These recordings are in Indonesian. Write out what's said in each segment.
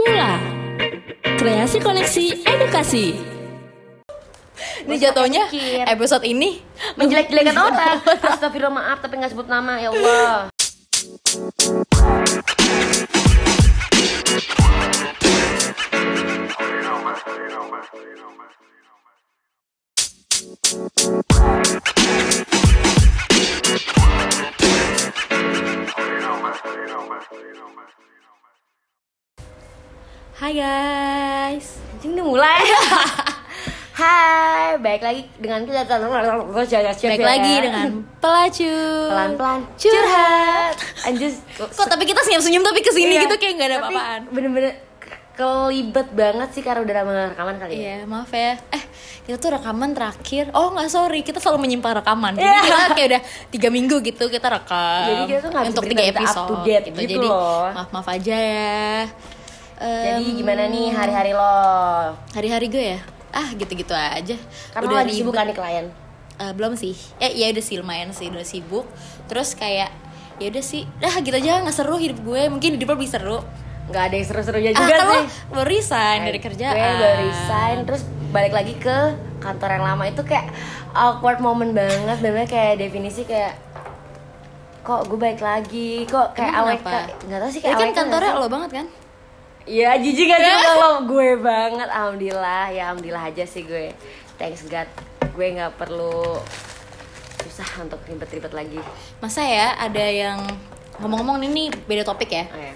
Mula Kreasi Koneksi Edukasi. Ini jatuhnya episode ini. Menjelek-jelekan orang. Astagfirullah maaf tapi nggak sebut nama ya Allah Hai guys. Anjing udah mulai. Hai, baik lagi dengan kita. Baik lagi dengan pelacur. Pelan-pelan. Curhat. Anjir Kok tapi kita senyum-senyum tapi ke sini Iya, gitu kayak gak ada apa-apaan. Bener-bener kelibet banget sih karena udah lama rekaman kali ya. Iya maaf ya. Eh kita tuh rekaman terakhir. Oh nggak sorry. Kita selalu menyimpan rekaman. Jadi Iya. kita kayak udah tiga minggu gitu kita rekam. Jadi kita tuh nggak Untuk tiga up episode to date gitu. Jadi loh. maaf-maaf aja ya Jadi Em, gimana nih hari-hari lo? Hari-hari gue ya? Ah gitu-gitu aja. Karena lo lagi sibuk kan nih klien? Eh, belum sih. Eh ya udah sih lumayan sih udah sibuk. Terus kayak ya udah sih. Dah gitu aja nggak seru hidup gue. Mungkin hidup lebih seru. Nggak ada yang seru-serunya ah juga lo sih. baru resign dari Eh, kerjaan. Gue baru resign. Terus balik lagi ke kantor yang lama. Itu kayak awkward moment banget. Bener kayak definisi kayak kok gue balik lagi? Kok kayak kenapa? nggak tahu sih kayak kan kantornya lo banget kan? Iya jijik gak sih kalau gue banget alhamdulillah. Ya alhamdulillah aja sih gue. Thanks God gue nggak perlu susah untuk ribet-ribet lagi. Masa ya ada yang ngomong-ngomong ini beda topik ya? Oh ya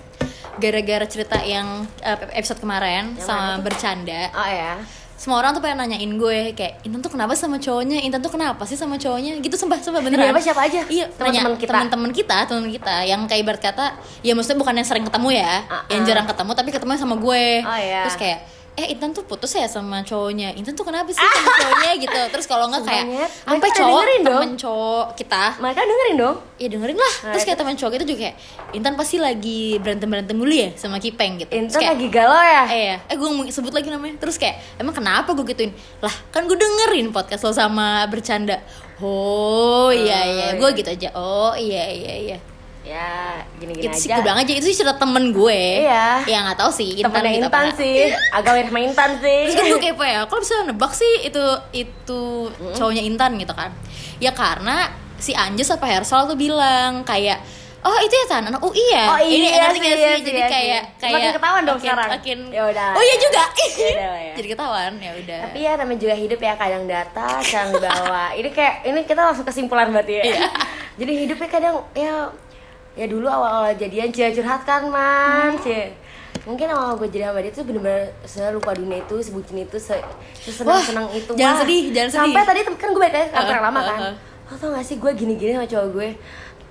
gara-gara cerita yang eh, episode kemarin Yang sama bercanda. Oh ya semua orang tuh pengen nanyain gue kayak Intan tuh kenapa sama cowoknya Intan tuh kenapa sih sama cowoknya gitu sumpah sumpah beneran Siapa, siapa aja? iya Teman-teman kita? teman-teman kita teman kita yang kayak ibarat kata ya maksudnya bukan yang sering ketemu ya Ah, yang ah. jarang ketemu tapi ketemu sama gue Oh, iya. terus kayak eh Intan tuh putus ya sama cowoknya? Intan tuh kenapa sih sama cowoknya gitu? Terus kalau nggak kayak sampai cowok dengerin dong. temen cowok kita. Mereka dengerin dong. Ya dengerin lah. Nah, terus kayak teman cowok itu juga kayak Intan pasti lagi berantem berantem mulu ya sama Kipeng gitu. Terus Intan kayak, lagi galau ya? Eh ya, eh gue mau sebut lagi namanya. Terus kayak, emang kenapa gue gituin? Lah, kan gue dengerin podcast lo sama bercanda. Oh iya iya, gue iya. gitu aja. Oh iya iya iya ya gini-gini Itu aja gue bilang aja, itu sih cerita temen gue Iya. Ya gak tahu sih, Intan temennya gitu Intan nggak. sih agak mirip sama Intan sih Terus kan gue kepo ya, kok bisa nebak sih itu itu cowoknya Intan gitu kan Ya karena si Anjas apa Hersal tuh bilang kayak Oh itu ya Tan, anak ya? Oh, Ini iya ngerti sih, nggak iya sih? sih, Jadi iya kayak sih. kayak Makin ketahuan dong makin- sekarang. Makin, Yaudah. Oh iya juga. Yaudah ya. Jadi ketahuan ya udah. tapi ya namanya juga hidup ya kadang data kadang di bawah ini kayak ini kita langsung kesimpulan berarti ya Iya. jadi hidupnya kadang ya ya dulu awal-awal jadian cia curhat kan man Hmm. cie mungkin awal gue jadi sama dia tuh bener-bener selupa dunia itu sebutin itu se senang-senang Wah, itu jangan Wah, sedih, jangan sedih. sampai tadi kan gue kantor yang Uh, lama uh, kan uh. lo tau gak sih gue gini-gini sama cowok gue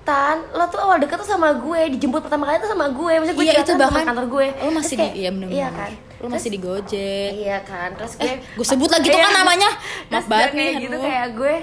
Tan, lo tuh awal deket tuh sama gue, dijemput pertama kali tuh sama gue, maksudnya gue Iya itu sama bahkan kantor gue Lo masih Terus di kayak, iya bener Iya kan Lo masih di Gojek. Iya kan, terus gue Eh, gue sebut lagi tuh kan Iya. namanya. Maaf banget kayak nih, gitu kayak gue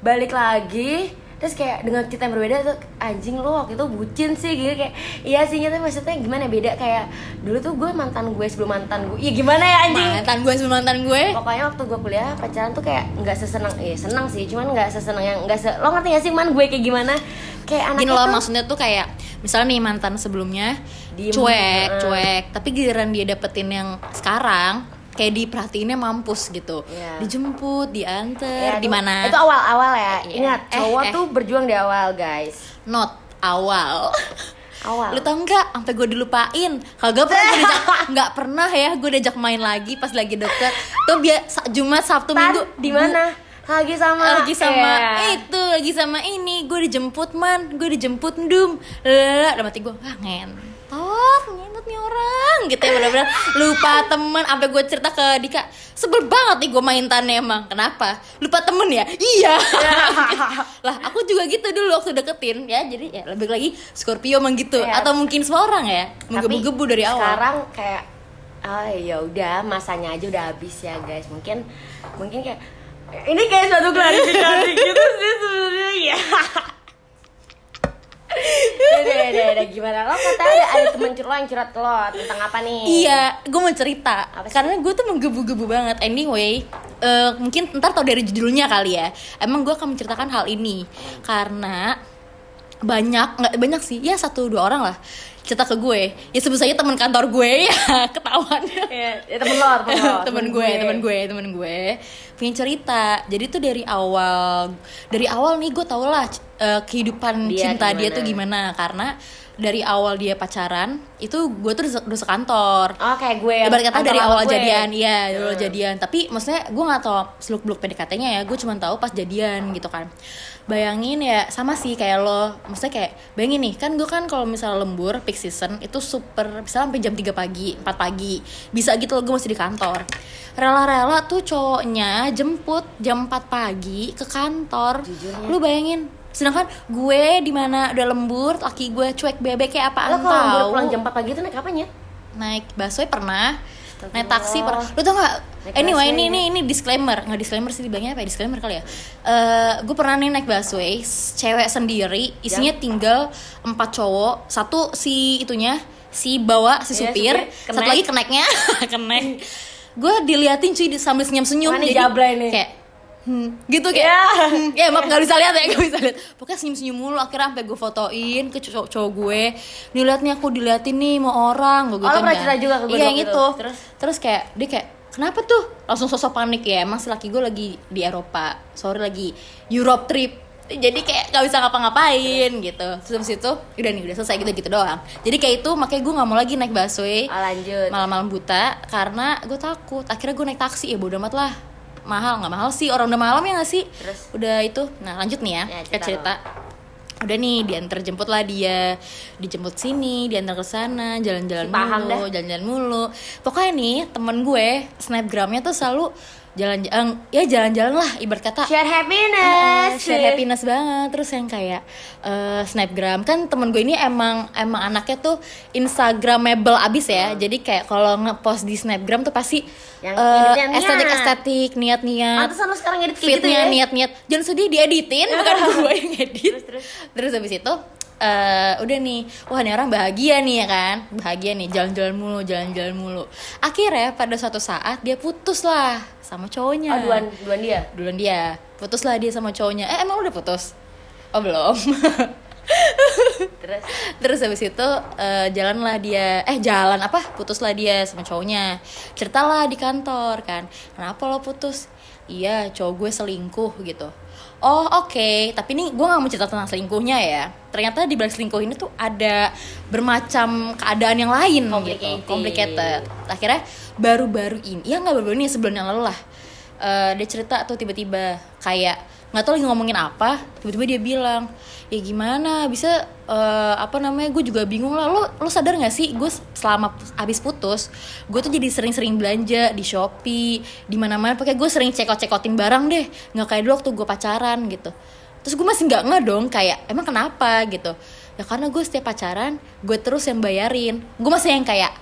balik lagi terus kayak dengan cerita yang berbeda tuh anjing lo waktu itu bucin sih gitu. Kayak iya sih tapi maksudnya gimana beda. Kayak dulu tuh gue mantan gue sebelum mantan gue. Iya gimana ya anjing? Mantan gue sebelum mantan gue. pokoknya waktu gue kuliah pacaran tuh kayak nggak sesenang iya senang sih. Cuman nggak sesenang yang nggak se lo ngerti gak sih man gue kayak gimana? Kayak anak Gini loh maksudnya tuh kayak misalnya nih mantan sebelumnya Diem. cuek, cuek, tapi giliran dia dapetin yang sekarang kayak diperhatiinnya mampus gitu. Iya. Dijemput, diantar, di itu- mana? itu awal-awal ya Iya. ingat Eh, cowok eh. tuh berjuang di awal guys Not awal. awal Lu tau nggak? Sampai gue dilupain. Kagak pernah gue diajak, nggak pernah ya gue diajak main lagi pas lagi deket. Tuh biar Sa- Jumat, Sabtu, Tan, Minggu di mana lagi sama lagi sama Iya. itu lagi sama ini gue dijemput man gue dijemput ndum lala udah mati gue ah ngentot ngentot nih orang gitu ya bener-bener. Lupa temen sampai gue cerita ke Dika. Sebel banget nih gue main tane emang. Kenapa? Lupa temen ya? Iya. Lah aku juga gitu dulu waktu deketin ya. Jadi ya lebih lagi Scorpio emang gitu. Iya. atau mungkin semua orang ya menggebu-gebu dari awal. sekarang kayak ah ya udah masanya aja udah habis ya guys. Mungkin mungkin kayak ini kayak suatu klarifikasi gitu sih sebenarnya ya Udah, udah, udah, gimana? Lo kata ada ada temen lo yang curhat ke lo tentang apa nih? Iya, gue mau cerita. Karena gue tuh menggebu-gebu banget. Anyway, eh, mungkin ntar tau dari judulnya kali ya. Emang gue akan menceritakan hal ini. Karena banyak nggak banyak sih, ya satu dua orang lah cerita ke gue. Ya sebut saja teman kantor gue ya ketahuan. Ya, ya temen lo temen lo temen gue. temen gue temen gue punya cerita jadi tuh dari awal dari awal nih gue tau lah eh, kehidupan Dia cinta dia gimana. tuh gimana karena dari awal dia pacaran itu gue tuh udah, sekantor oh kayak gue Ibarat kata dari awal gue. jadian, iya dari awal Hmm. jadian. Tapi maksudnya gue nggak tahu seluk beluk PDKT-nya ya, gue cuma tahu pas jadian gitu kan. Bayangin ya sama sih kayak lo, maksudnya kayak bayangin nih kan gue kan kalau misalnya lembur peak season itu super bisa sampai jam 3 pagi, 4 pagi, bisa gitu loh gue masih di kantor. Rela-rela tuh cowoknya jemput jam 4 pagi ke kantor. Jujurnya. Lu bayangin sedangkan gue di mana udah lembur laki gue cuek bebek kayak apaan lo kalau pulang jam 4 pagi itu naik apa ya? Naik busway pernah naik taksi pernah. Lu tau Naik anyway ini ya? ini ini disclaimer. Nggak disclaimer sih bilangnya apa ya? Disclaimer kali ya. Eh gue pernah nih naik busway cewek sendiri isinya tinggal empat cowok. Satu si itunya si bawa si Iya, supir. supir, satu lagi keneknya. Kenek. Gue diliatin cuy sambil senyum senyum Wah, ini kayak hmm, gitu kayak Ya. hmm, ya maaf nggak bisa lihat ya nggak bisa lihat. Pokoknya senyum senyum mulu akhirnya sampai gue fotoin ke cowok cowok gue. Nih lihat nih aku diliatin nih mau orang gue Oh, lo pernah cerita juga ke gue iya waktu yang itu. itu Terus? terus kayak dia kayak kenapa tuh? Langsung sosok panik ya emang si laki gue lagi di Eropa. Sorry lagi Europe trip. Jadi kayak gak bisa ngapa-ngapain gitu. Terus itu udah nih udah selesai gitu gitu doang. Jadi kayak itu makanya gue nggak mau lagi naik busway oh, lanjut. malam-malam buta karena gue takut. Akhirnya gue naik taksi ya bodo amat lah mahal nggak mahal sih. Orang udah malam ya nggak sih? Terus? udah itu. Nah lanjut nih ya, Ya, ke cerita cerita. udah nih diantar jemput lah dia. Dijemput sini diantar ke sana jalan-jalan Si mulu jalan-jalan mulu. Pokoknya nih temen gue snapgramnya tuh selalu jalan-jalan ya jalan-jalan lah ibarat kata. Share happiness. Share happiness banget. Terus yang kayak eh, snapgram. Kan temen gue ini emang emang anaknya tuh instagramable abis ya. Jadi kayak kalau ngepost di snapgram tuh pasti Yang eh, editnya niat. estetik estetik niat niat lo sekarang edit kayak gitu fitnya ya? niat niat jangan sedih dieditin. Bukan gue yang edit Terus, terus. terus habis itu eh, udah nih wah nih orang bahagia nih ya kan? Bahagia nih jalan-jalan mulu jalan-jalan mulu. Akhirnya pada suatu saat dia putus lah sama cowoknya. Oh duluan, duluan dia? Duluan dia. Putus lah dia sama cowoknya. Eh emang udah putus? Oh belum. Terus? Terus habis itu eh, jalanlah dia. Eh jalan apa? Putuslah dia sama cowoknya. Ceritalah di kantor kan. Kenapa lo putus? Iya cowok gue selingkuh gitu oh oke. Tapi ini gue nggak mau cerita tentang selingkuhnya ya. Ternyata di balik selingkuh ini tuh ada bermacam keadaan yang lain Complicated. gitu. Complicated. Akhirnya baru-baru ini ya nggak baru-baru ini sebelum yang lalu lah. Eh, dia cerita tuh tiba-tiba kayak nggak tahu lagi ngomongin apa. Tiba-tiba dia bilang ya gimana? Bisa eh, apa namanya gue juga bingung lah. Lo lo sadar nggak sih gue selama abis putus gue tuh jadi sering-sering belanja di shopee di mana-mana. Pakai gue sering cekot-cekotin barang deh. Nggak kayak dulu waktu gue pacaran gitu. Terus gue masih nggak nggak dong kayak emang kenapa? gitu. Ya karena gue setiap pacaran gue terus yang bayarin. Gue masih yang kayak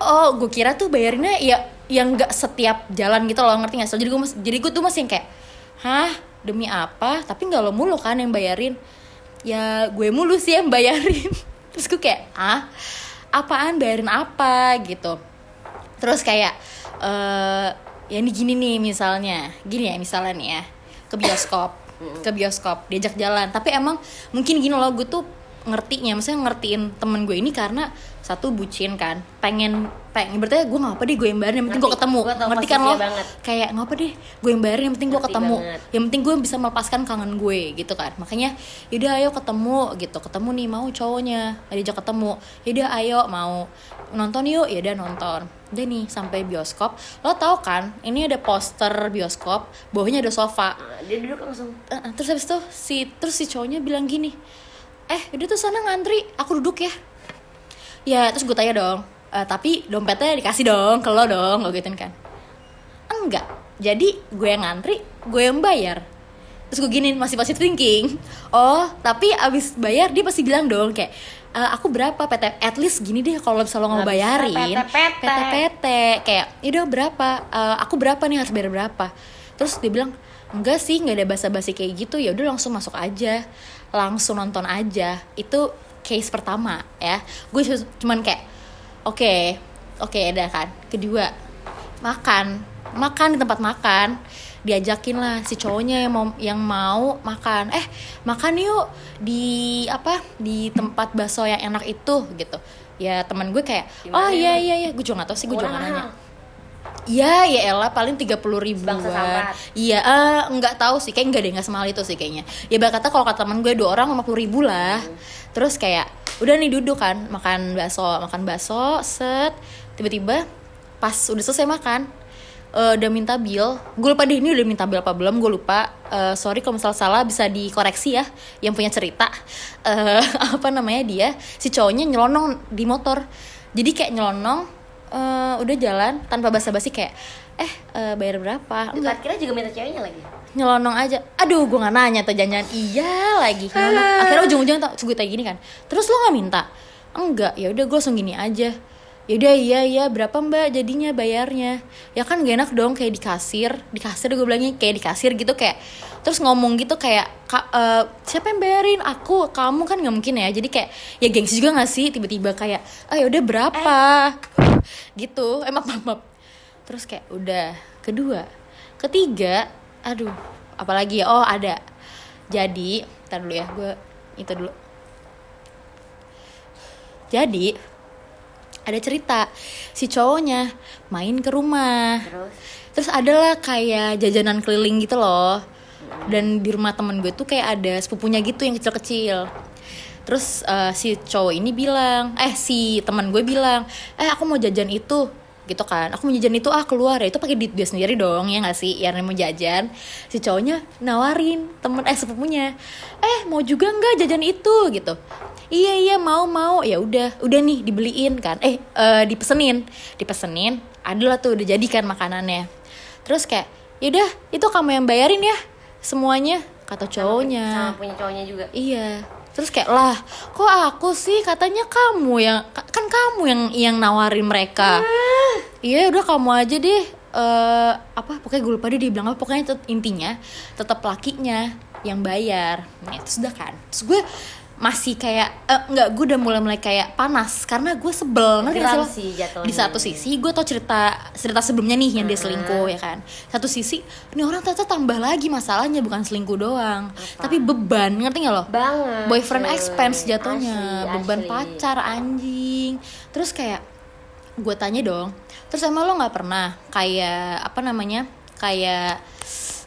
oh gue kira tuh bayarinnya ya yang nggak setiap jalan gitu loh. Ngerti nggak so jadi gue jadi gue tuh masih yang kayak hah? Demi apa? Tapi nggak lo mulu kan yang bayarin ya gue mulu sih yang bayarin. Terus gue kayak ah apaan? Bayarin apa? Gitu. Terus kayak eh ya ini gini nih misalnya. Gini ya misalnya nih ya ke bioskop. Ke bioskop diajak jalan. Tapi emang mungkin gini loh gue tuh ngertinya maksudnya ngertiin temen gue ini karena satu bucin kan pengen pengen berarti gue ngapa deh gue yang bayarin yang penting gue ketemu. Gua ngerti kan lo? banget. kayak ngapa deh gue yang bayarin yang penting gue ketemu. banget. yang penting gue bisa melepaskan kangen gue gitu kan. Makanya yaudah ayo ketemu gitu. Ketemu nih mau cowoknya. Diajak ketemu. Yaudah ayo mau. Nonton yuk. Yaudah nonton. Udah nih sampai bioskop. Lo tau kan ini ada poster bioskop bawahnya ada sofa. Nah, dia duduk langsung. Terus habis itu si terus si cowoknya bilang gini eh udah tuh sana ngantri. Aku duduk ya. Ya terus gue tanya dong "Eh, tapi dompetnya dikasih dong ke lo dong gue gituin kan. Enggak. Jadi gue yang ngantri gue yang bayar. Terus gue gini masih positive thinking. Oh tapi abis bayar dia pasti bilang dong kayak "Eh, aku berapa? PT at least gini deh kalau misalnya lo mau bayarin. PT-PT. PT kayak udah berapa? Eh, aku berapa nih? Harus bayar berapa? Terus dia bilang enggak sih nggak ada basa-basi kayak gitu. Ya udah langsung masuk aja langsung nonton aja itu case pertama ya. Gue cu- cuman kayak oke oke ada kan. Kedua makan. Makan di tempat makan. Diajakin lah si cowoknya yang mau yang mau makan. Eh makan yuk di apa di tempat bakso yang enak itu gitu. Ya teman gue kayak oh iya iya iya. Gue juga gak tau sih gue juga gak nanya Iya, ya elah paling tiga puluh ribuan. Iya, eh, nggak tahu sih, kayak nggak deh nggak semahal itu sih kayaknya. Ya bakal kata kalau kata teman gue dua orang lima puluh ribu lah. Terus kayak udah nih duduk kan makan bakso, makan bakso, set. Tiba-tiba pas udah selesai makan, eh, udah minta bill. Gue lupa deh ini udah minta bill apa belum, gue lupa. Eh, sorry kalau misalnya salah bisa dikoreksi ya, yang punya cerita. Eh, apa namanya dia? Si cowoknya nyelonong di motor. Jadi kayak nyelonong eh, udah jalan tanpa basa-basi kayak eh eh, bayar berapa? Enggak. parkirnya juga minta ceweknya lagi? Nyelonong aja. Aduh gue nggak nanya tuh jangan iya lagi nyelonong. akhirnya ujung-ujungnya tak gue kayak gini kan. Terus lo nggak minta? Enggak. Ya udah gue langsung gini aja. Ya udah iya iya. Berapa mbak jadinya bayarnya? Ya kan gak enak dong kayak di kasir. Di kasir gue bilangnya kayak di kasir gitu kayak terus ngomong gitu kayak "Kak, eh, siapa yang bayarin? Aku kamu kan nggak mungkin ya. Jadi kayak ya gengsi juga gak sih? Tiba-tiba kayak ah ya udah berapa? Gitu. Emang maaf, maaf. terus kayak udah. Kedua. Ketiga aduh apalagi ya? Oh ada. Jadi tar dulu ya gue itu dulu. Jadi ada cerita. Si cowoknya main ke rumah. Terus? Terus adalah kayak jajanan keliling gitu loh dan di rumah temen gue tuh kayak ada sepupunya gitu yang kecil-kecil. Terus eh, si cowok ini bilang eh si teman gue bilang eh aku mau jajan itu gitu kan. Aku mau jajan itu ah keluar ya itu pakai duit dia sendiri dong ya nggak sih? Yang mau jajan. Si cowoknya nawarin temen eh sepupunya eh mau juga nggak jajan itu? Gitu. Iya iya mau mau. Ya udah udah nih dibeliin kan. Eh eh, dipesenin. Dipesenin adalah tuh udah jadi kan makanannya. Terus kayak yaudah itu kamu yang bayarin ya semuanya kata cowoknya sama punya cowoknya juga Iya. Terus kayak lah, kok aku sih katanya kamu yang kan kamu yang yang nawarin mereka. Iya, udah kamu aja deh. eh apa pokoknya gue lupa deh dia bilang apa pokoknya tet- intinya tetap lakinya yang bayar. Nah, itu sudah kan. Terus gue masih kayak eh, nggak gue udah mulai mulai kayak panas karena gue sebel ngerti Geram lo? sih jatuhnya. di satu sisi gue tau cerita cerita sebelumnya nih yang dia selingkuh ya kan satu sisi ini orang ternyata tambah lagi masalahnya bukan selingkuh doang tapi beban ngerti nggak lo banget boyfriend cuy. expense jatuhnya Asli, beban asli. pacar anjing terus kayak gue tanya dong terus emang lo nggak pernah kayak apa namanya kayak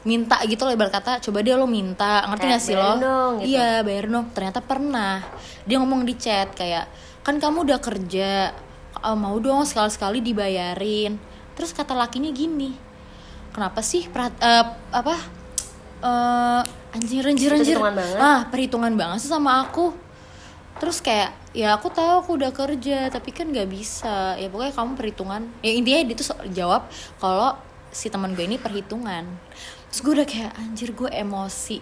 minta gitu loh ibarat kata coba dia lo minta. Ngerti Kayak gak sih lo? dong, gitu. iya bayar dong. Ternyata pernah. Dia ngomong di chat kayak kan kamu udah kerja eh, mau dong sekali sekali dibayarin. Terus kata lakinya gini kenapa sih perat- eh, apa eh anjir anjir anjir? Hitungan banget. ah perhitungan banget sih sama aku. Terus kayak ya aku tahu aku udah kerja tapi kan nggak bisa. Ya pokoknya kamu perhitungan. Ya intinya dia tuh jawab kalau si teman gue ini perhitungan terus gue udah kayak anjir gue emosi.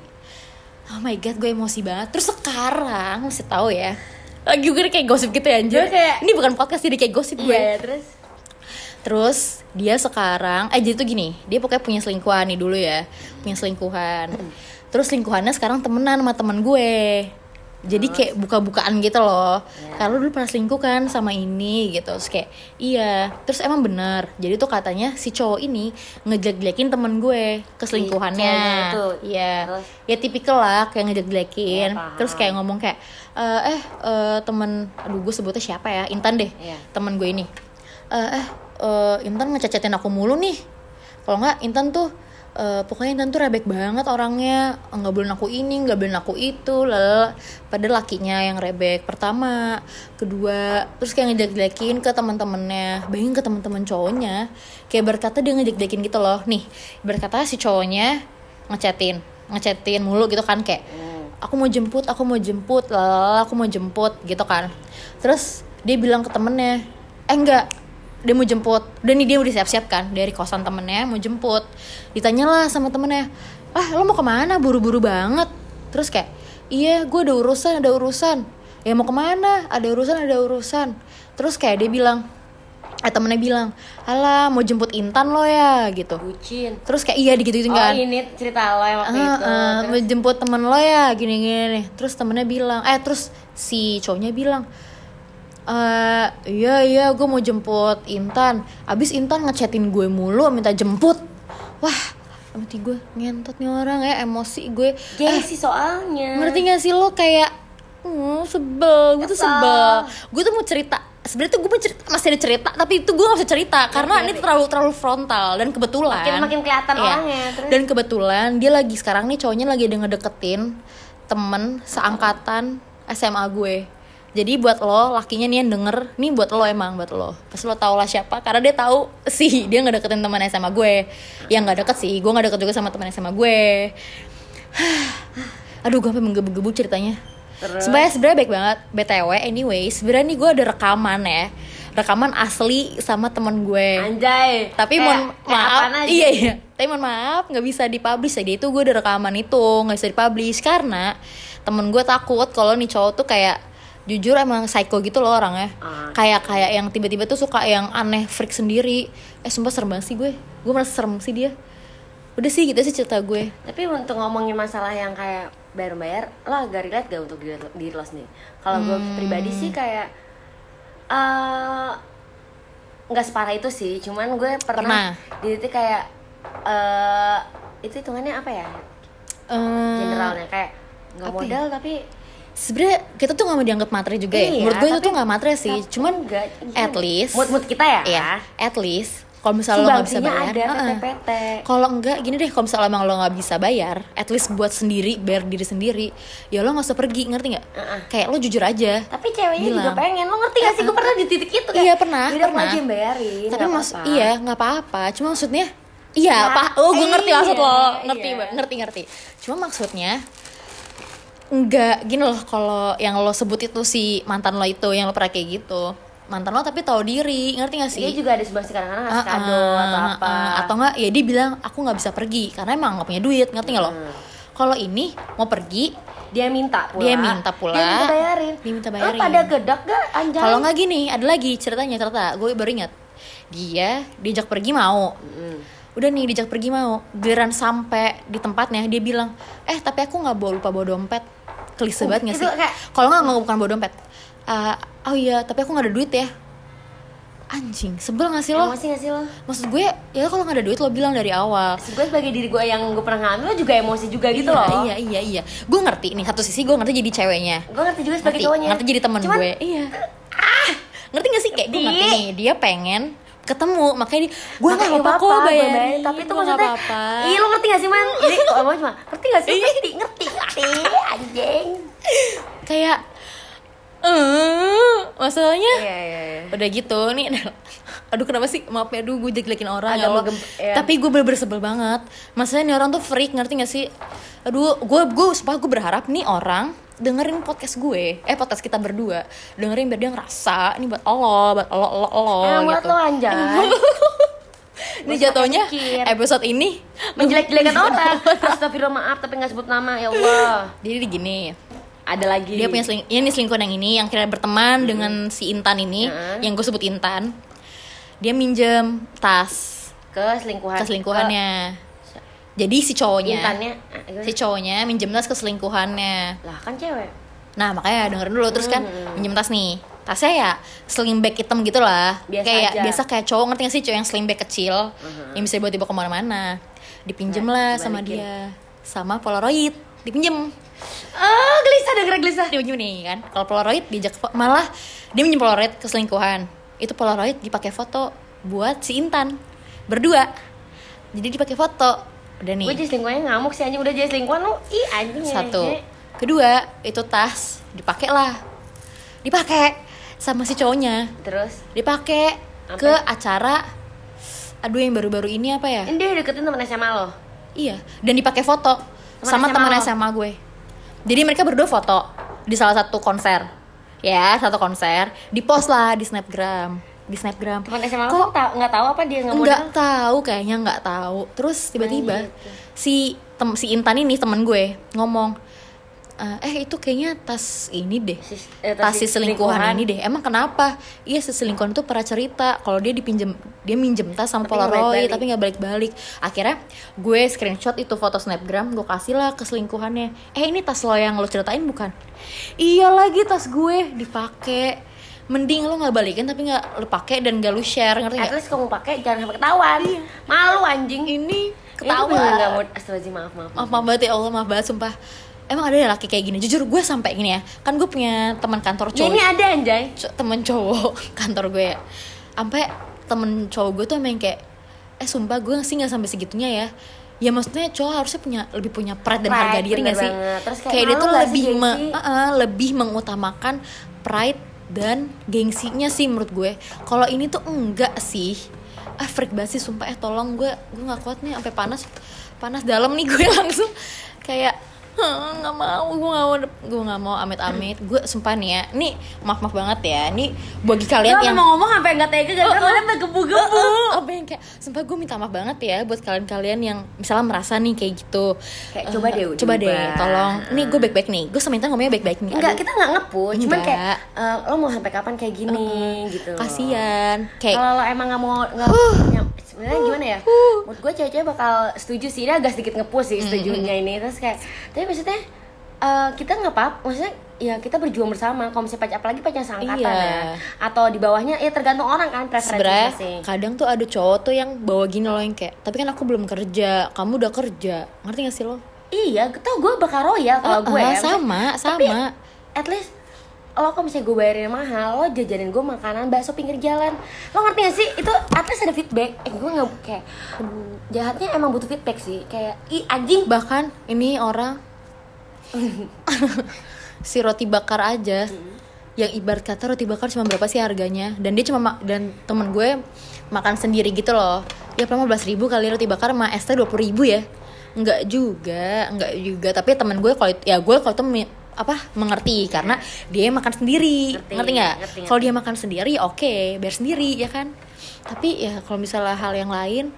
Oh my god gue emosi banget. Terus sekarang mesti tahu ya lagi gue kayak gosip gitu ya anjir. Kayak- ini bukan podcast jadi kayak gosip gue. Iya terus? Terus dia sekarang, eh jadi tuh gini, dia pokoknya punya selingkuhan nih dulu ya, punya selingkuhan. Terus selingkuhannya sekarang temenan sama temen gue. Jadi kayak buka-bukaan gitu loh. Kalau dulu pernah selingkuh kan sama ini gitu. Terus kayak iya. Terus emang bener. Jadi tuh katanya si cowok ini ngejelek-jelekin temen gue keselingkuhannya. ceweknya itu. Iya. Ya tipikal lah kayak ngejelek-jelekin. Ya, paham. Terus kayak ngomong kayak "Eh, eh eh, temen aduh gue sebutnya siapa ya? Intan deh. Iya. Temen gue ini eh eh eh, Intan ngececetin aku mulu nih kalau nggak Intan tuh eh, pokoknya Intan tuh rebek banget orangnya. Nggak boleh aku ini nggak boleh aku itu lala padahal lakinya yang rebek pertama. Kedua terus kayak ngejelek-jelekin ke teman-temannya bayangin ke teman-teman cowoknya. Kayak berkata dia ngejelek-jelekin gitu loh. Nih berkata si cowoknya ngechatin ngechatin mulu gitu kan kayak aku mau jemput aku mau jemput lalala aku mau jemput gitu kan. Terus dia bilang ke temennya eh enggak dia mau jemput. Udah nih dia udah siap-siap kan dari kosan temennya mau jemput. Ditanyalah sama temennya ah lo mau ke mana? Buru-buru banget. Terus kayak iya gue ada urusan ada urusan. Ya mau ke mana? Ada urusan ada urusan. Terus kayak dia bilang eh temennya bilang alah mau jemput Intan lo ya gitu. Bucin. Terus kayak iya digituin oh kan. ini cerita lo yang waktu Ah, itu. Ah, Terus? menjemput temen lo ya gini gini nih terus temennya bilang eh terus si cowoknya bilang eh iya iya gue mau jemput Intan. Abis Intan ngechatin gue mulu minta jemput. Wah mati gue ngentot nih orang ya emosi gue. Gengsi soalnya. ngerti gak sih lo kayak hmm, sebel gue tuh sebel. Gue tuh mau cerita sebenarnya tuh gue cerita masih ada cerita tapi itu gue gak bisa cerita karena ini tuh terlalu terlalu frontal dan kebetulan. Makin- makin kelihatan Iya. orangnya, terus? dan kebetulan dia lagi sekarang nih cowoknya lagi ada ngedeketin temen seangkatan SMA gue jadi buat lo lakinya nih yang denger nih buat lo emang buat lo. Pasti lo tau lah siapa karena dia tahu sih dia ngedeketin teman SMA gue. Yang nggak deket sih gue nggak deket juga sama teman SMA gue. Aduh gue sampai menggebu-gebu ceritanya. Sebenarnya sebenarnya baik banget. Btw anyway sebenarnya nih gue ada rekaman ya. Rekaman asli sama temen gue. Anjay. Tapi Kayak- mohon maaf. iya iya. Tapi mohon maaf nggak bisa dipublish jadi itu gue ada rekaman itu nggak bisa dipublish. Karena temen gue takut kalau nih cowok tuh kayak jujur emang psycho gitu loh orangnya Ah. kayak kayak yang tiba-tiba tuh suka yang aneh freak sendiri eh sumpah serem banget sih gue gue merasa serem sih dia udah sih gitu sih cerita gue Tapi untuk ngomongin masalah yang kayak bayar-bayar, lo agak relate gak untuk diri, diri lo sendiri? Kalau gue Hmm. pribadi sih kayak eh nggak separah itu sih, cuman gue Pernah. pernah, di titik kayak eh itu hitungannya apa ya? Eh, Generalnya kayak nggak ya? modal tapi sebenarnya kita tuh nggak mau dianggap matre juga ya Iya, menurut gue itu tuh nggak matre sih cuman enggak, at least mood-mood kita ya. Iya, at least kalau misalnya lo nggak bisa bayar, ada, uh-uh. PT-PT. Kalau enggak, gini deh, kalau misalnya emang lo nggak bisa bayar, at least buat sendiri, bayar diri sendiri, ya lo nggak usah pergi, ngerti nggak? Uh-uh. Kayak lo jujur aja. Tapi ceweknya Bilang. juga pengen. Lo ngerti gak sih? Gue pernah di titik itu kayak, Iya pernah, "Yaudah, pernah. aja bayarin. Tapi mas, apa-apa." iya nggak apa-apa. Cuma maksudnya, iya, Nah, pak, oh gue ngerti iya, maksud lo, ngerti, iya. Mbak. ngerti, ngerti. Cuma maksudnya, enggak gini loh kalau yang lo sebut itu si mantan lo itu yang lo pernah kayak gitu mantan lo tapi tahu diri ngerti gak sih Dia juga ada sebuah kadang-kadang ngasih Ah, kado ah, atau apa. ah. atau enggak ya dia bilang aku nggak bisa pergi karena emang nggak punya duit ngerti nggak lo Hmm. kalau ini mau pergi dia minta pula. Dia minta pula. Dia minta bayarin. Dia minta Lo bayarin. pada gedak gak anjay? kalau nggak gini ada lagi ceritanya ternyata gue baru ingat dia diajak pergi mau Mm. udah nih diajak pergi mau giliran sampai di tempatnya dia bilang eh tapi aku nggak bawa lupa bawa dompet klise Uh, banget nggak itu sih? kayak- kalau nggak nggak bukan bawa dompet "Ah, oh iya tapi aku nggak ada duit ya. Anjing sebel gak sih lo? Emosi gak sih lo? maksud gue ya kalau nggak ada duit lo bilang dari awal. Maksud gue sebagai diri gue yang gue pernah ngalamin lo juga emosi juga gitu iya, loh. iya iya iya. Gue ngerti nih satu sisi gue ngerti jadi ceweknya. Gue ngerti juga sebagai ngerti, cowoknya. ngerti jadi teman Cuman, gue. Iya. Ngerti gak sih? Kayak gue ngerti nih dia pengen ketemu makanya dia gue nggak apa-apa kok bayarin. Tapi itu maksudnya, apa-apa. Iya lo ngerti gak sih man? Jadi kalau cuma ngerti gak sih? Ngerti, ngerti, ngerti, anjing. kayak eh masalahnya? Iya, iya, iya. udah gitu nih. Aduh kenapa sih? Maaf ya aduh gue jelek-jelekin orang Agak ya Allah. iya. tapi gue bener-bener sebel banget. Masalahnya nih orang tuh freak ngerti gak sih? Aduh gue gue sumpah gue berharap nih orang dengerin podcast gue. Eh podcast kita berdua. Dengerin biar dia ngerasa ini buat Allah buat Allah Allah Allah buat gitu. lo anjay. ini jatuhnya episode ini Menjelek-jelekan orang. Astagfirullah maaf tapi gak sebut nama ya Allah. jadi gini Ada lagi. dia punya seling ini selingkuhan yang ini yang kira berteman dengan si Intan ini Hmm. yang gue sebut Intan dia minjem tas ke selingkuhan. ke selingkuhannya jadi si cowoknya Intannya. ah, si cowoknya minjem tas ke selingkuhannya Lah kan cewek. nah makanya dengerin dulu terus kan Hmm. minjem tas nih tasnya ya sling bag hitam gitu lah. Biasa kayak aja. biasa kayak cowok ngerti gak sih cowok yang sling bag kecil? Yang bisa dibawa dibawa ke mana-mana. Dipinjem Nah, lah sama dia. Sama polaroid. Dipinjem. Ah, gelisah denger gelisah. dia minjem nih kan? Kalau polaroid diajak malah dia minjem polaroid ke selingkuhan. Itu polaroid dipakai foto buat si Intan. Berdua. Jadi dipakai foto. Udah nih. Gue jadi selingkuhannya ngamuk sih anjing. Udah jadi selingkuhan lu. Ih anjing ya, satu. ngehe. kedua itu tas. Dipakai lah. Dipakai sama si cowoknya. Terus? Dipakai ke acara aduh yang baru-baru ini apa ya? Ini dia deketin temen SMA lo. iya dan dipakai foto Teman sama teman. SMA gue. Jadi mereka berdua foto di salah satu konser. Ya satu konser. Di post lah di snapgram. Di snapgram. Temen SMA kok tau, nggak tahu apa dia nggak nggak tahu kayaknya nggak tahu. Terus tiba-tiba gitu. si tem si Intan ini temen gue ngomong "Eh, eh itu kayaknya tas ini deh. Eh, tas si selingkuhan ini deh. Emang kenapa? Iya si selingkuhan itu pernah cerita kalau dia dipinjem dia minjem tas sama Tapi polaroid balik-balik. tapi nggak balik-balik. Akhirnya gue screenshot itu foto snapgram gue kasih lah ke selingkuhannya. Eh ini tas lo yang lo ceritain bukan? Iya lagi tas gue dipakai. Mending lo nggak balikin tapi nggak lo pakai dan gak lo share ngerti At nggak least kamu pakai jangan sampai ketahuan. Malu anjing. ini ketawa Itu bener nggak mau astagfirullahaladzim maaf maaf. maaf maaf. banget ya Allah maaf banget sumpah emang ada ya laki kayak gini? Jujur gue sampai gini ya. Kan gue punya teman kantor Ya cowok. ini ada anjay. temen cowok kantor gue. Ya sampai temen cowok gue tuh emang kayak eh sumpah gue sih nggak sampai segitunya ya. Ya maksudnya cowok harusnya punya lebih punya pride dan Pride, harga diri bener gak sih. Terus kayak kayak dia tuh nggak lebih me- gengsi? uh-uh, lebih mengutamakan pride dan gengsinya sih menurut gue. Kalau ini tuh enggak sih. Ah freak banget sih sumpah. Eh tolong gue gue nggak kuat nih sampai panas panas dalam nih gue langsung. Kayak "Hah, nggak mau gue nggak mau gue nggak mau amit-amit. Gue sumpah nih ya nih maaf maaf banget ya nih bagi kalian Lo yang mau ngomong sampai nggak tega? Gara-gara Oh, oh. mana bergebu-gebu. yang kayak sumpah gue minta maaf banget ya buat kalian-kalian yang misalnya merasa nih kayak gitu. Kayak, Eh, coba deh, coba deh tolong. Nih gue baik-baik nih gue seminta ngomongnya baik-baik nih. Enggak, kita nggak ngepush, cuman kayak eh, lo mau sampai kapan kayak gini gitu. kasian. Kayak Kalau lo emang nggak mau nggak punya- sebenarnya gimana ya? Menurut gue cewek-cewek bakal setuju sih, ini agak sedikit ngepush sih setujunya ini terus kayak tapi maksudnya eh, kita nggak apa, maksudnya ya kita berjuang bersama. Kalau misalnya pacar apalagi pacar seangkatan Iya. ya, atau di bawahnya ya tergantung orang kan preferensi masing. kadang tuh ada cowok tuh yang bawa gini loh yang kayak tapi kan aku belum kerja kamu udah kerja ngerti gak sih lo Iya, tau gue bakal royal kalau Oh, gue oh, ya. sama Tapi, sama at least lo kalau misalnya gue bayarin mahal lo jajanin gue makanan bakso pinggir jalan. Lo ngerti gak sih? Itu at least ada feedback. Eh gue nggak kayak jahatnya emang butuh feedback sih. Kayak ih anjing. Bahkan ini orang si roti bakar aja yang ibarat kata roti bakar cuma berapa sih harganya? Dan dia cuma ma- dan temen gue makan sendiri gitu loh. Ya paling belas ribu kali roti bakar sama es teh dua ribu ya. Nggak juga nggak juga. Tapi temen gue kalau ya gue kalau itu apa mengerti karena dia makan sendiri Ngerti, ngerti nggak kalau dia makan sendiri oke biar sendiri ya kan tapi ya kalau misalnya hal yang lain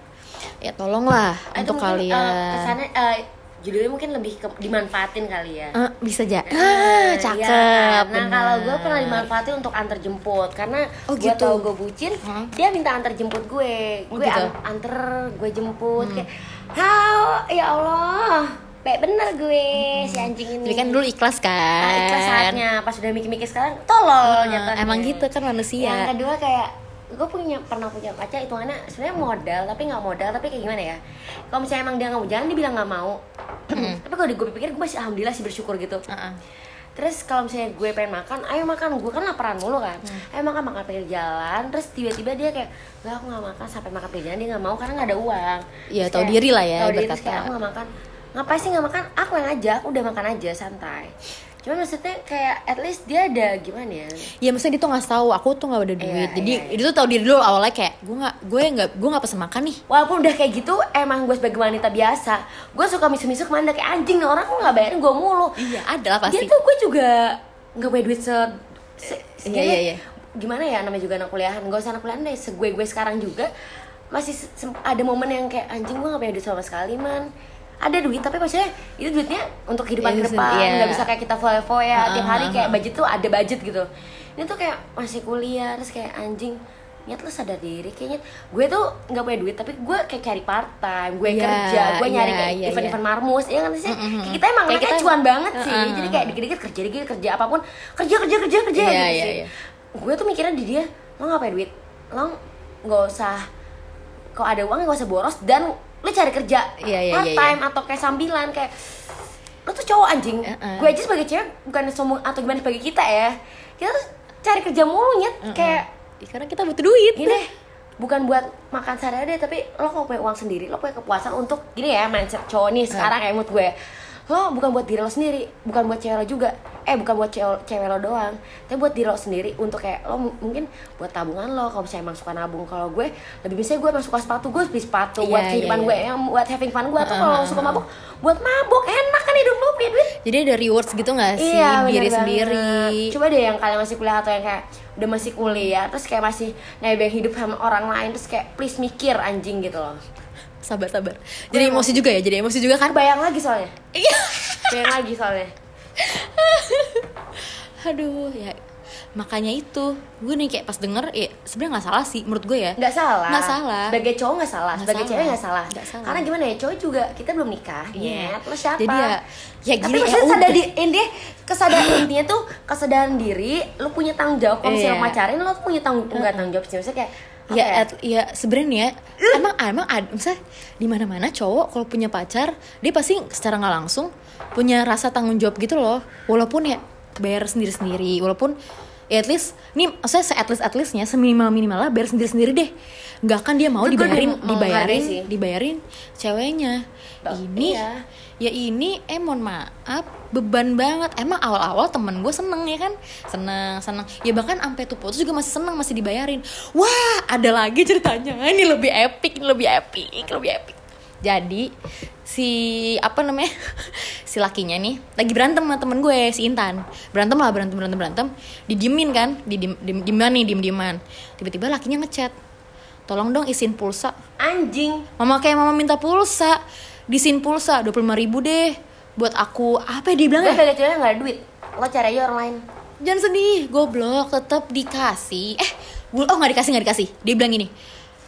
ya tolonglah Itu untuk mungkin, eh, kalian kesannya eh, judulnya mungkin lebih ke, dimanfaatin kali ya Eh, bisa aja. Nah, Ah, iya cakep. kan? Nah, kalau gue pernah dimanfaatin untuk antar jemput karena Oh, gue gitu. tau gue bucin, Hah? dia minta antar jemput gue. Oh, gue gitu. an- anter, gue jemput kayak, "Hao, ya Allah." Baik bener gue si anjing ini. Tapi kan dulu ikhlas kan. Nah, ikhlas saatnya pas udah mikir-mikir sekarang tolol Ah, jatuhnya. emang gitu kan manusia. Yang kedua kayak gue punya pernah punya pacar hitungannya sebenarnya modal tapi nggak modal tapi kayak gimana ya kalau misalnya emang dia nggak mau jalan dia bilang nggak mau tapi kalau di gue pikir gue masih alhamdulillah sih bersyukur gitu Ah, ah. terus kalau misalnya gue pengen makan ayo makan gue kan laparan mulu kan Hmm. ayo makan makan pinggir jalan terus tiba-tiba dia kayak nggak aku nggak makan sampai makan pinggir jalan dia nggak mau karena nggak ada uang tahu kayak- diri lah ya, tahu diri kayak aku nggak makan ngapain sih nggak makan aku yang ngajak udah makan aja santai cuma maksudnya kayak at least dia ada gimana ya Ya maksudnya dia tuh nggak tahu aku tuh nggak ada duit. Iya, Jadi iya, iya. dia tuh tahu diri dulu awalnya kayak gue nggak gue nggak gue nggak pesen makan nih. Walaupun udah kayak gitu, emang gue sebagai wanita biasa Gue suka misu-misu ke mana kayak anjing nih orang kok gak bayarin gue mulu Iya ada lah pasti. Dia tuh gue juga gak punya duit se... se- Iya, segini. iya, iya. Gimana ya namanya juga anak kuliahan Gak usah anak kuliahan deh, segue-gue sekarang juga Masih se- ada momen yang kayak anjing gue gak punya duit sama sekali man ada duit tapi maksudnya itu duitnya untuk kehidupan Iya, ke depan iya. nggak bisa kayak kita foya-foya tiap Ah, hari ah, kayak ah. budget tuh ada budget gitu ini tuh kayak masih kuliah terus kayak anjing niat lu sadar diri kayaknya gue tuh nggak punya duit tapi gue kayak cari part time gue Iya, kerja gue nyari iya, kayak iya, event-event marmus ya kan sih Mm, mm, mm. kita emang Kayak kita- cuan banget sih Uh, uh, jadi uh. kayak dikit-dikit kerja dikit kerja apa pun kerja kerja kerja kerja Iya, gitu iya, sih iya. gue tuh mikirnya di dia lo ngapain duit lo nggak usah kalau ada uang nggak usah boros dan lo cari kerja Iya, iya, part iya, time atau kayak sambilan kayak lo tuh cowok anjing. Uh, uh. gue aja sebagai cewek bukan sombong atau gimana sebagai kita ya. Kita tuh cari kerja mulu nyet. Kayak Ya, karena kita butuh duit. gini deh bukan buat makan sehari deh tapi lo kalau punya uang sendiri lo punya kepuasan untuk gini ya mindset cowok nih sekarang kayak mood gue lo bukan buat diri lo sendiri bukan buat cewek lo juga. Eh bukan buat cewek, cewek lo doang. Tapi buat diri lo sendiri untuk kayak lo mungkin buat tabungan lo. Kalau misalnya emang suka nabung kalau gue lebih bisa gue emang suka sepatu. Gue beli sepatu Iya, buat iya, kehidupan iya. gue yang buat having fun gue. Atau Uh, kalau uh, lo suka mabuk buat mabuk. Enak kan hidup lo punya duit. Jadi ada rewards gitu gak sih? Iya, diri banget. sendiri? Coba deh yang kalian masih kuliah atau yang kayak udah masih kuliah terus kayak masih nebeng hidup sama orang lain terus kayak please mikir anjing gitu loh. Sabar sabar. Jadi emosi juga ya, jadi emosi juga kan? Bayang lagi soalnya. Iya. Bayang lagi soalnya. Aduh ya makanya itu gue nih kayak pas denger ya sebenarnya nggak salah sih menurut gue ya Nggak salah. Nggak salah. Sebagai cowok nggak salah. Nggak Sebagai salah. cewek nggak salah. Salah. Karena gimana ya cowok juga kita belum nikah. Iya. Iya. Terus siapa? Jadi ya ya Tapi gini ya maksudnya sadar di intinya kesadaran intinya tuh kesadaran diri lu punya tanggung jawab kalau misalnya Iya. lo pacarin lo punya tanggung nggak tanggung jawab sih maksudnya kayak ya at- ya sebenarnya emang emang ada misalnya di mana mana cowok kalau punya pacar dia pasti secara nggak langsung punya rasa tanggung jawab gitu loh. Walaupun ya bayar sendiri sendiri walaupun ya at least ini maksudnya se at least at leastnya seminimal minimal lah bayar sendiri sendiri deh. Nggak kan dia mau Itu dibayarin mau- dibayarin dibayarin ceweknya. Ba- ini iya. Ya ini eh mohon maaf beban banget. Emang awal-awal temen gue seneng ya kan? Seneng seneng. Ya bahkan sampai tuh putus juga masih seneng masih dibayarin. Wah ada lagi ceritanya. Ini lebih epic ini lebih epic lebih epic. Jadi si apa namanya? Si lakinya nih lagi berantem sama temen gue si Intan. Berantem lah berantem berantem berantem. Didiemin kan? Didiem diem dieman nih diem dieman tiba-tiba lakinya ngechat. Tolong dong isin pulsa. Anjing. Mama kayak mama minta pulsa Disin pulsa 25 ribu deh Buat aku Apa ya dia bilang Gue ya? sebagai cewek gak ada duit. Lo cari aja orang lain. Jangan sedih Goblok Tetep dikasih Eh gua- Oh gak dikasih gak dikasih Dia bilang gini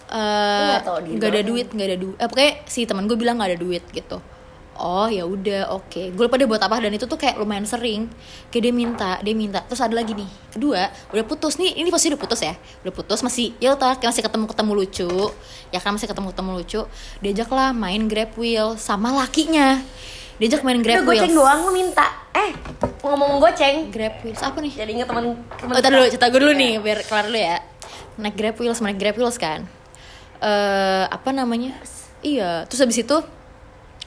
eh nggak dia Gak ada duit Gak ada duit eh, Pokoknya si teman gue bilang gak ada duit gitu Oh ya udah oke. Gue lupa dia buat apa Dan itu tuh kayak lumayan sering. Kayak dia minta Dia minta. Terus ada lagi nih. Kedua Udah putus nih. Ini posisi udah putus ya? Udah putus Masih Ya tau kayak masih ketemu-ketemu lucu. Ya kan masih ketemu-ketemu lucu. Diajak lah main grab wheel Sama lakinya. Diajak main grab Udah goceng doang lo minta. Eh, ngomong goceng. Grab wheels apa nih? Jadi inget temen temen Oh, dulu, cerita gue dulu nih, biar kelar dulu ya. Naik Grab Wheels, naik Grab Wheels kan. Eh, apa namanya? Iya, terus habis itu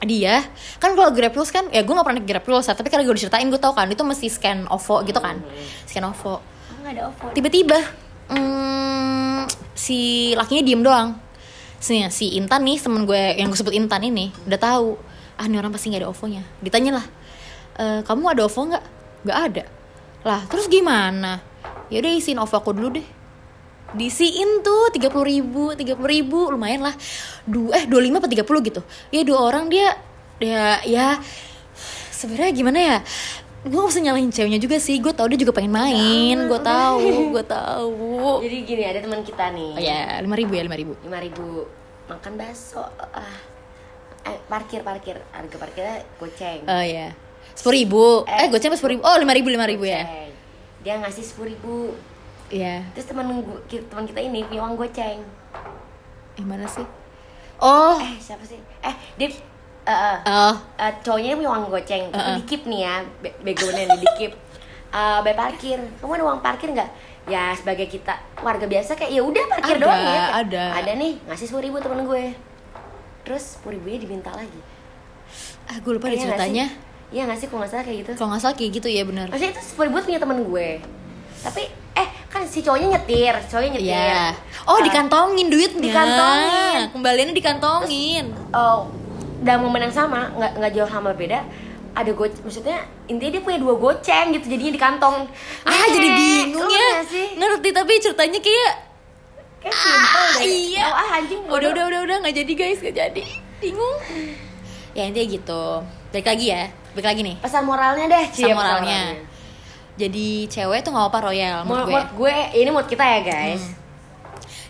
dia kan kalau Grab Wheels kan ya gue gak pernah naik Grab ya, tapi karena gue diceritain gue tau kan itu mesti scan OVO gitu kan. Scan OVO. Oh, tiba-tiba hmm, si lakinya diem doang. Si, si Intan nih temen gue yang gue sebut Intan ini udah tahu ah ini orang pasti nggak ada OVO-nya. Ditanya lah "E, kamu ada OVO nggak? Nggak ada. Lah terus gimana? Ya udah isiin OVO aku dulu deh disiin tuh tiga puluh ribu tiga puluh ribu lumayan lah. Dua eh dua lima apa tiga puluh gitu. Ya dua orang dia ya ya sebenarnya gimana ya? Gue gak usah nyalahin ceweknya juga sih. Gue tau dia juga pengen main. Gue tahu gue tahu. Jadi gini ada teman kita nih. oh ya lima ribu ya lima ribu. lima ribu. Makan bakso ah. Eh, parkir parkir. Harga parkirnya goceng. Oh ya. sepuluh ribu. Eh, Eh, cuma sepuluh ribu? Oh lima ribu lima ribu ya. Goceng. dia ngasih sepuluh ribu Iya. Terus teman teman kita ini punya uang goceng. Yang mana sih? Oh. Eh siapa sih? Eh dia eh, eh, oh. eh, cowoknya punya uang goceng. Tapi Uh-uh. dikip nih ya be- begonya nih dikip. Eh, bayar parkir. Kamu ada uang parkir nggak? Ya sebagai kita warga biasa kayak ya udah parkir Ada, doang ya. ada. ada nih ngasih sepuluh ribu temen gue. Terus sepuluh ribunya diminta lagi. Ah gue lupa deh Iya nggak ceritanya. Sih? iya nggak sih kalau nggak salah kayak gitu. Kalau nggak salah kayak gitu ya benar Maksudnya itu sepuluh ribu punya temen gue. Tapi eh kan si cowoknya nyetir Cowoknya nyetir Iya. Oh, Ah, dikantongin duitnya. Dikantongin. Kembaliannya dikantongin. oh, Dalam momen yang sama nggak nggak jauh sama beda Ada go maksudnya intinya dia punya dua goceng gitu Jadinya di kantong ah, Eh, jadi bingung ya. Ngerti tapi ceritanya kayak Kayak simpel ah, deh iya. Oh, ah anjing udah bodoh. udah udah udah nggak jadi guys, nggak jadi. Bingung. Ya intinya gitu. Balik lagi ya. Balik lagi nih. Pesan moralnya deh Pesan pesan moralnya. Jadi cewek tuh nggak apa royal menurut Menurut gue. menurut gue, ini mood kita ya guys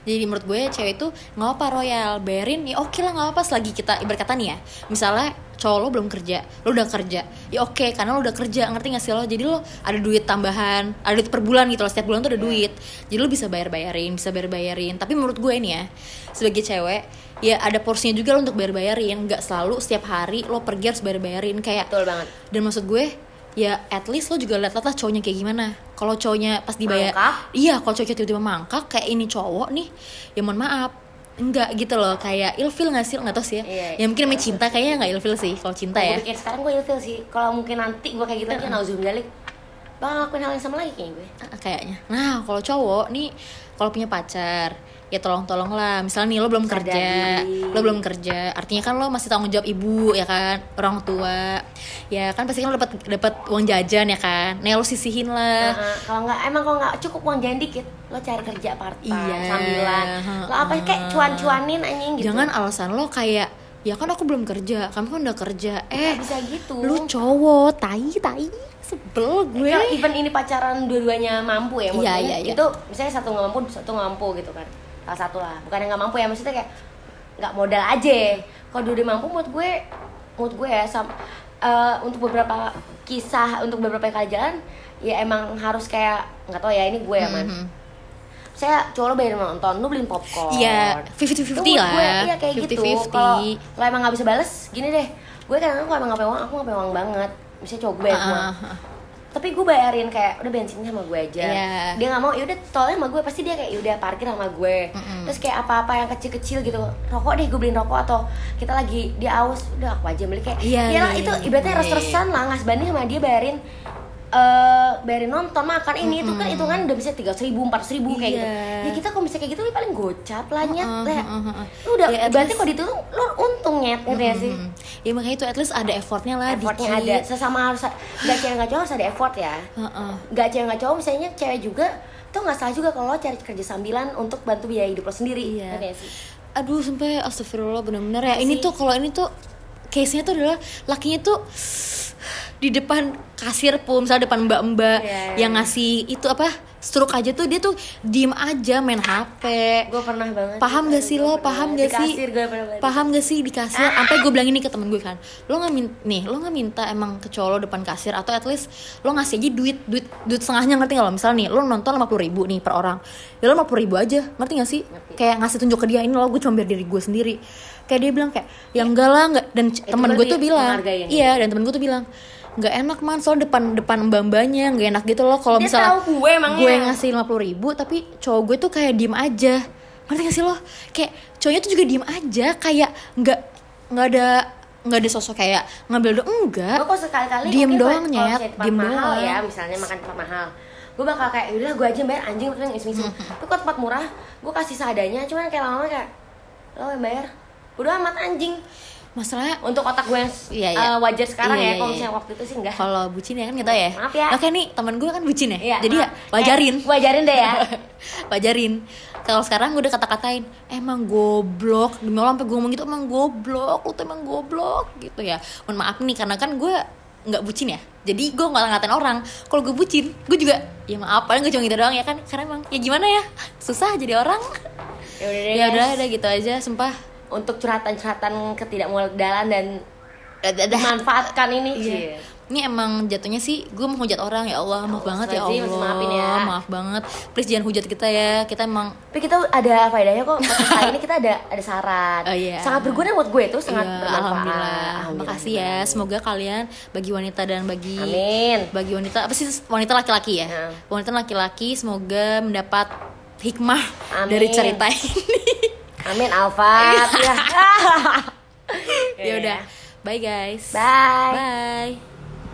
Jadi menurut gue cewek itu nggak apa royal, bayarin ya oke lah nggak apa selagi kita ibarat kata nih ya. Misalnya cowok lo belum kerja, lo udah kerja, ya oke karena lo udah kerja ngerti gak sih lo? Jadi lo ada duit tambahan, ada duit per bulan gitu loh setiap bulan tuh ada duit. Jadi lo bisa bayar bayarin, bisa bayar bayarin. Tapi menurut gue nih ya sebagai cewek ya ada porsinya juga lo untuk bayar bayarin, nggak selalu setiap hari lo pergi harus bayar bayarin kayak Betul banget dan maksud gue ya at least lo juga lihat lah cowoknya kayak gimana. Kalau cowoknya pas dibayar Mangkak. iya kalau cowoknya tiba-tiba mangkak kayak ini cowok nih ya mohon maaf. Enggak gitu loh kayak ilfil nggak sih? Nggak tau sih ya. Iya, ya mungkin namanya cinta kayaknya nggak ilfil sih kalau cinta ya. Pikir sekarang gue ilfil sih. Kalau mungkin nanti gue kayak gitu lagi. Nauzubillah Bang ngelakuin hal yang sama lagi kayaknya gue. Kayaknya. Nah kalau cowok nih kalau punya pacar ya tolong tolong lah misalnya nih lo belum Sadar kerja lo belum kerja artinya kan lo masih tanggung jawab ibu ya kan orang tua. Ya kan pasti kan lo dapat dapat uang jajan ya kan. Nah lo sisihin lah. Nah, kalau nggak emang kalau nggak cukup uang jajan dikit lo cari kerja part time Iya. sambilan. Lo apa kayak cuan-cuanin anjing gitu? Jangan alasan lo kayak ya kan aku belum kerja, kamu kan udah kerja. Eh, bisa gitu. lu cowok, tai tai, sebel gue. Kalau even ini pacaran dua-duanya mampu ya Iya, iya, iya. itu misalnya satu nggak mampu satu nggak mampu gitu kan salah satu lah bukan yang nggak mampu ya maksudnya kayak nggak modal aja kalau dua mampu menurut gue menurut gue ya sam, eh, untuk beberapa kisah untuk beberapa kali jalan ya emang harus kayak nggak tahu ya ini gue ya man Mhm. saya cowok lo bayarin nonton lu beliin popcorn Iya, 50-50 Itu menurut lah. gue, iya kayak gitu 50-50. kalau lo emang nggak bisa bales gini deh gue kadang kalau emang nggak punya uang aku nggak punya uang banget misalnya cowok gue bayar ah, ah. Tapi gue bayarin kayak udah bensinnya sama gue aja. Iya. dia nggak mau yaudah tolnya sama gue pasti dia kayak yaudah parkir sama gue terus kayak apa-apa yang kecil-kecil gitu. Rokok deh gue beliin rokok atau kita lagi dia aus udah aku aja beli kayak Iya, ya lah, iya, itu iya. ibaratnya Iya, res-resan lah nggak sebanding sama dia bayarin eh bayarin nonton makan ini itu kan hitungan udah bisa tiga ribu empat ribu kayak gitu Iya. ya kita kalau misalnya kayak gitu lu paling gocap lah nyet Heeh, Leh. heeh, heeh. lu udah Ya, at berarti kalau itu lu untung nyet ngerti gak sih Hmm. Ya makanya itu at least ada effortnya lah effortnya dikit. ada sesama harus nggak cewek nggak cowok harus ada effort ya Heeh. nggak cewek nggak cowok misalnya cewek juga tuh nggak salah juga kalau cari kerja sambilan untuk bantu biaya hidup lo sendiri Iya. Ngerti gak sih Aduh sampai astagfirullah bener-bener ya. Ini Sih. tuh kalau ini tuh case-nya tuh adalah lakinya tuh di depan kasir pun misalnya depan mbak-mbak Iya, iya. yang ngasih itu apa stroke aja tuh dia tuh diem aja main HP gue pernah banget paham gak sih lo? Paham gak sih? gue paham gak sih di kasir? Sampai gue bilang ini ke temen gue kan lo nggak min nih lo nggak minta emang ke cowok lo depan kasir atau at least lo ngasih aja duit duit duit setengahnya ngerti nggak lo? Misalnya nih lo nonton lima puluh ribu nih per orang. Ya lo lima puluh ribu aja ngerti gak sih? Ngerti. kayak ngasih tunjuk ke dia ini lo gue cuma biar diri gue sendiri. Kayak dia bilang kayak ya enggak lah enggak. Dan temen gue berarti tuh bilang yang iya dan temen gue tuh bilang nggak enak man. Soal depan depan mbak mbaknya nggak enak gitu loh. Kalau misalnya tahu gue emangnya. gue ngasih lima puluh ribu tapi cowok gue tuh kayak diem aja. Ngerti gak sih lo? Kayak cowoknya tuh juga diem aja kayak nggak nggak ada nggak ada sosok kayak ngambil do enggak gue kok sekali-kali Diem doang, tempat Diem mahal doang. ya misalnya makan tempat mahal. Gue bakal kayak udah gue aja bayar anjing terus iseng-iseng. Tapi kalau tempat murah gue kasih seadanya cuman kayak lama-lama kayak lo yang bayar. Udah amat anjing masalahnya untuk otak gue yang Iya, iya. eh, wajar sekarang Iya, ya iya, kalau iya. misalnya waktu itu sih enggak. Kalau bucin ya kan gitu ya? Maaf ya. oke nih teman gue kan bucin ya? Iya, jadi ya maaf. wajarin Eh, wajarin. deh ya. Wajarin. Kalau sekarang gue udah kata-katain emang goblok demi Allah sampai gue ngomong gitu emang goblok lu tuh emang goblok gitu ya. Mohon maaf nih karena kan gue nggak bucin ya. Jadi gue nggak ngatain orang. Kalau gue bucin gue juga ya maaf paling gue cuma gitu doang ya kan. Karena emang ya gimana ya? Susah jadi orang. Ya udah deh ya udah gitu aja sumpah untuk curhatan-curhatan ketidakmodalan dan memanfaatkan ini Iya. Cie. Ini emang jatuhnya sih gue mau hujat orang ya Allah maaf banget ya Allah maafin ya. maaf banget please jangan hujat kita ya kita emang tapi kita ada faedahnya kok kali ini kita ada ada saran Oh, iya. sangat berguna buat gue itu sangat Iya, bermanfaat alhamdulillah. Makasih ya. Semoga kalian bagi wanita dan bagi Amin. bagi wanita apa sih wanita laki-laki ya? Ya. Wanita laki-laki semoga mendapat hikmah Amin. dari cerita ini. amin alfat ya ya udah. Bye guys. bye Bye.